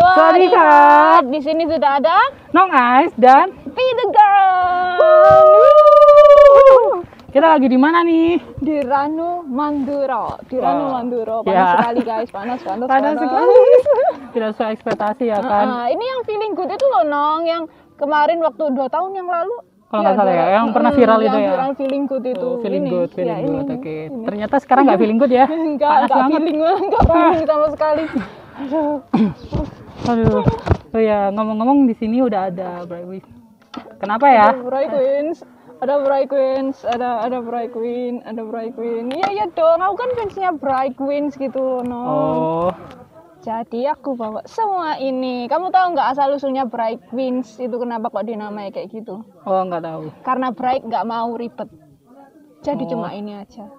Swadika. Di sini sudah ada Nong Ice dan Be the Girl kita lagi di mana nih? di Ranu Manduro. Di Ranu Oh, Manduro. Panas ya. sekali guys, panas, panas, Panas sekali. Tidak sesuai ekspektasi ya kan? Ah, ini yang feeling good itu loh Nong, yang kemarin waktu dua tahun yang lalu. Kalau nggak salah ya, yang pernah viral itu yang ya? viral feeling good itu. Oh, feeling Ini. good, feeling Ya, good. Oke. Ini. Ternyata sekarang nggak feeling good ya? Enggak, Panas enggak banget. feeling, enggak feeling sama sekali. Aduh. Oh ya, ngomong-ngomong di sini udah ada Bright Wings. Kenapa ya? Ada Bright Queens, ada Bright Queens, ada ada Bright Queen, ada Bright Queen. Iya iya dong, aku kan fansnya Bright Queens gitu, no. Oh, Jadi aku bawa semua ini. Kamu tahu nggak asal usulnya Bright Queens itu kenapa kok dinamai kayak gitu? oh nggak tahu. Karena Bright nggak mau ribet. Jadi Oh. cuma ini aja.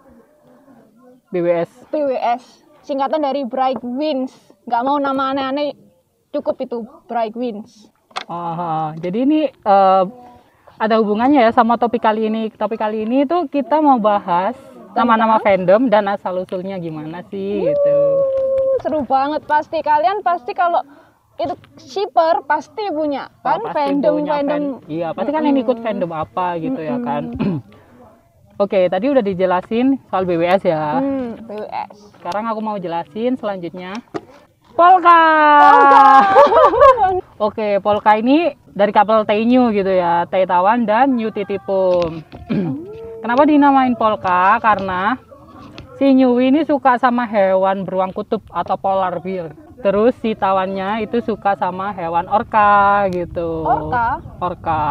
BWS. PWS, singkatan dari Bright Queens. Nggak mau nama aneh-aneh, cukup itu Bright Queens. Oh, jadi ini eh, ada hubungannya ya sama topik kali ini. Topik kali ini tuh kita mau bahas nama-nama fandom dan asal usulnya gimana sih gitu. Uh, seru banget pasti kalian pasti kalau itu shipper pasti punya kan Oh, pasti fandom punya fandom fan- Iya, pasti kan yang ikut fandom apa gitu ya kan. Oke, tadi udah dijelasin soal BWS ya. hmm, PWS Sekarang aku mau jelasin selanjutnya. Polka. Oke, Polka ini dari kapal Tainyu gitu ya, Taitawan dan New Titipum. Kenapa dinamain Polka? Karena si New ini suka sama hewan beruang kutub atau polar bear. Terus si tawannya itu suka sama hewan orca gitu. Orca? Orca.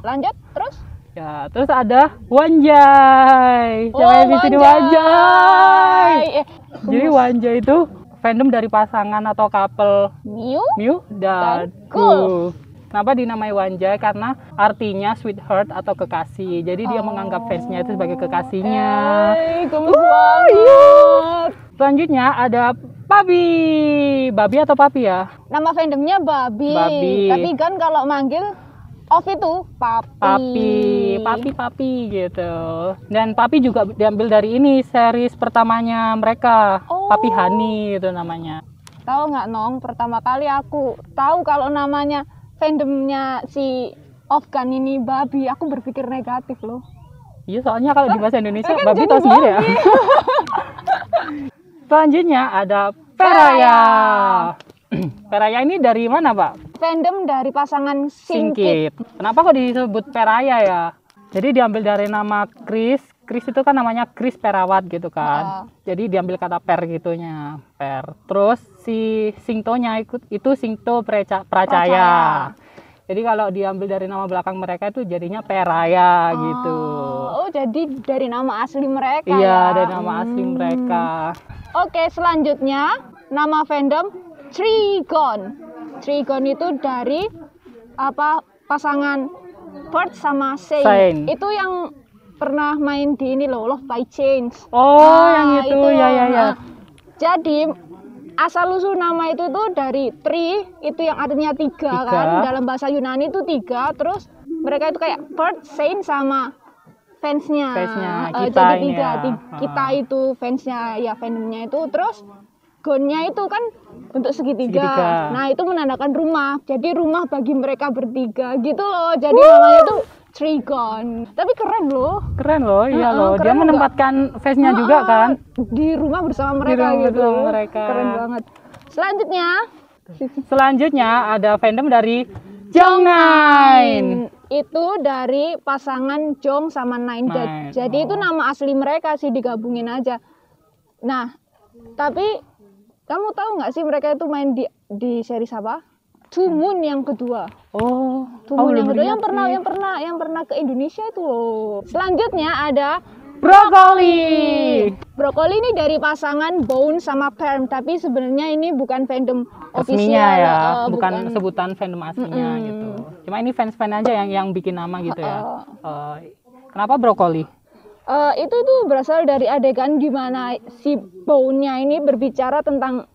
lanjut terus Ya, terus ada Wanjai. Oh, yang di sini Wanjai? eh, Jadi Wanjai itu fandom dari pasangan atau couple Mew Mew dan Dan Cool. Cool. Kenapa dinamai Wanjai? Karena artinya sweetheart atau kekasih. Jadi dia menganggap fansnya itu sebagai kekasihnya. eh, gemes banget Selanjutnya ada Babi. Babi atau Papi ya? nama fandomnya babi. Babi. tapi kan kalau manggil off itu papi Papi, Papi, Papi gitu. Dan Papi juga diambil dari ini series pertamanya mereka. Oh. Papi Hani itu namanya. tahu nggak nong pertama kali aku tahu kalau namanya fandomnya si Afgan ini babi aku berpikir negatif loh Iya, soalnya kalau di bahasa Indonesia kan babi tahu sendiri ya. Selanjutnya ada Peraya. Peraya ini dari mana, Pak? fandom dari pasangan Singkit. Singkit. Kenapa kok disebut Peraya ya? Jadi diambil dari nama Chris. Chris itu kan namanya Chris Perawat gitu kan. Ah. Jadi diambil kata per gitunya, per. Terus si Singtonya ikut itu Singto Preca- Pracaya. Jadi kalau diambil dari nama belakang mereka itu jadinya Peraya gitu. Oh, jadi dari nama asli mereka Iya, ya. dari nama asli Hmm. mereka. Oke, selanjutnya nama fandom Trigon. Trigon itu dari apa pasangan Bert sama Shane. Shane. Itu yang pernah main di ini loh, Love by Change. Oh, Ah, yang itu, ya ya ya. Nah, jadi asal usul nama itu tuh dari tri itu yang artinya tiga, Tiga. kan dalam bahasa Yunani itu tiga terus mereka itu kayak Bert, Saint sama fansnya. Fansnya, kita jadi tiga, ya. ti- kita Ah. itu fansnya ya fandomnya itu terus gonnya itu kan bentuk segitiga. Segitiga. Nah itu menandakan rumah. Jadi rumah bagi mereka bertiga gitu loh. Jadi namanya tuh Trigon. Tapi keren loh. Keren loh, iya loh. Dia menempatkan face-nya juga Ah, kan. di rumah bersama mereka rumah gitu bersama mereka. keren banget selanjutnya Selanjutnya ada fandom dari Jongnain. itu dari pasangan Jong sama Nine. Nine, jadi itu oh. nama asli mereka sih digabungin aja nah tapi kamu tahu nggak sih mereka itu main di di series apa Two Moon yang kedua Oh, Two oh, Moon yang kedua yang pernah yang pernah yang pernah ke Indonesia itu loh selanjutnya ada Brokoli. Brokoli ini dari pasangan Bone sama Perm, tapi sebenarnya ini bukan fandom official, ya, eh, bukan, sebutan fandom aslinya Mm-mm. gitu. Cuma ini fans-fans aja yang yang bikin nama gitu ya. Heeh. Eh, kenapa brokoli? Eh, itu tuh berasal dari adegan di mana si Bone-nya ini berbicara tentang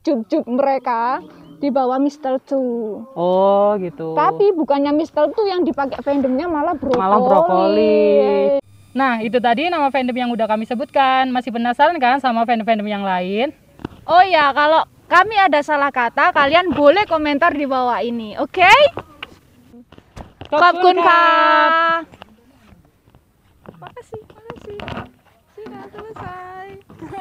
cup-cup mereka di bawah mistletoe. Oh, gitu. Tapi bukannya mistletoe yang dipakai fandomnya malah brokoli. malah brokoli. Nah, itu tadi nama fandom yang udah kami sebutkan. Masih penasaran kan sama fandom-fandom yang lain? Oh ya, kalau kami ada salah kata, kalian boleh komentar di bawah ini, oke? Kopkun Kak. Makasih, makasih. Sudah selesai.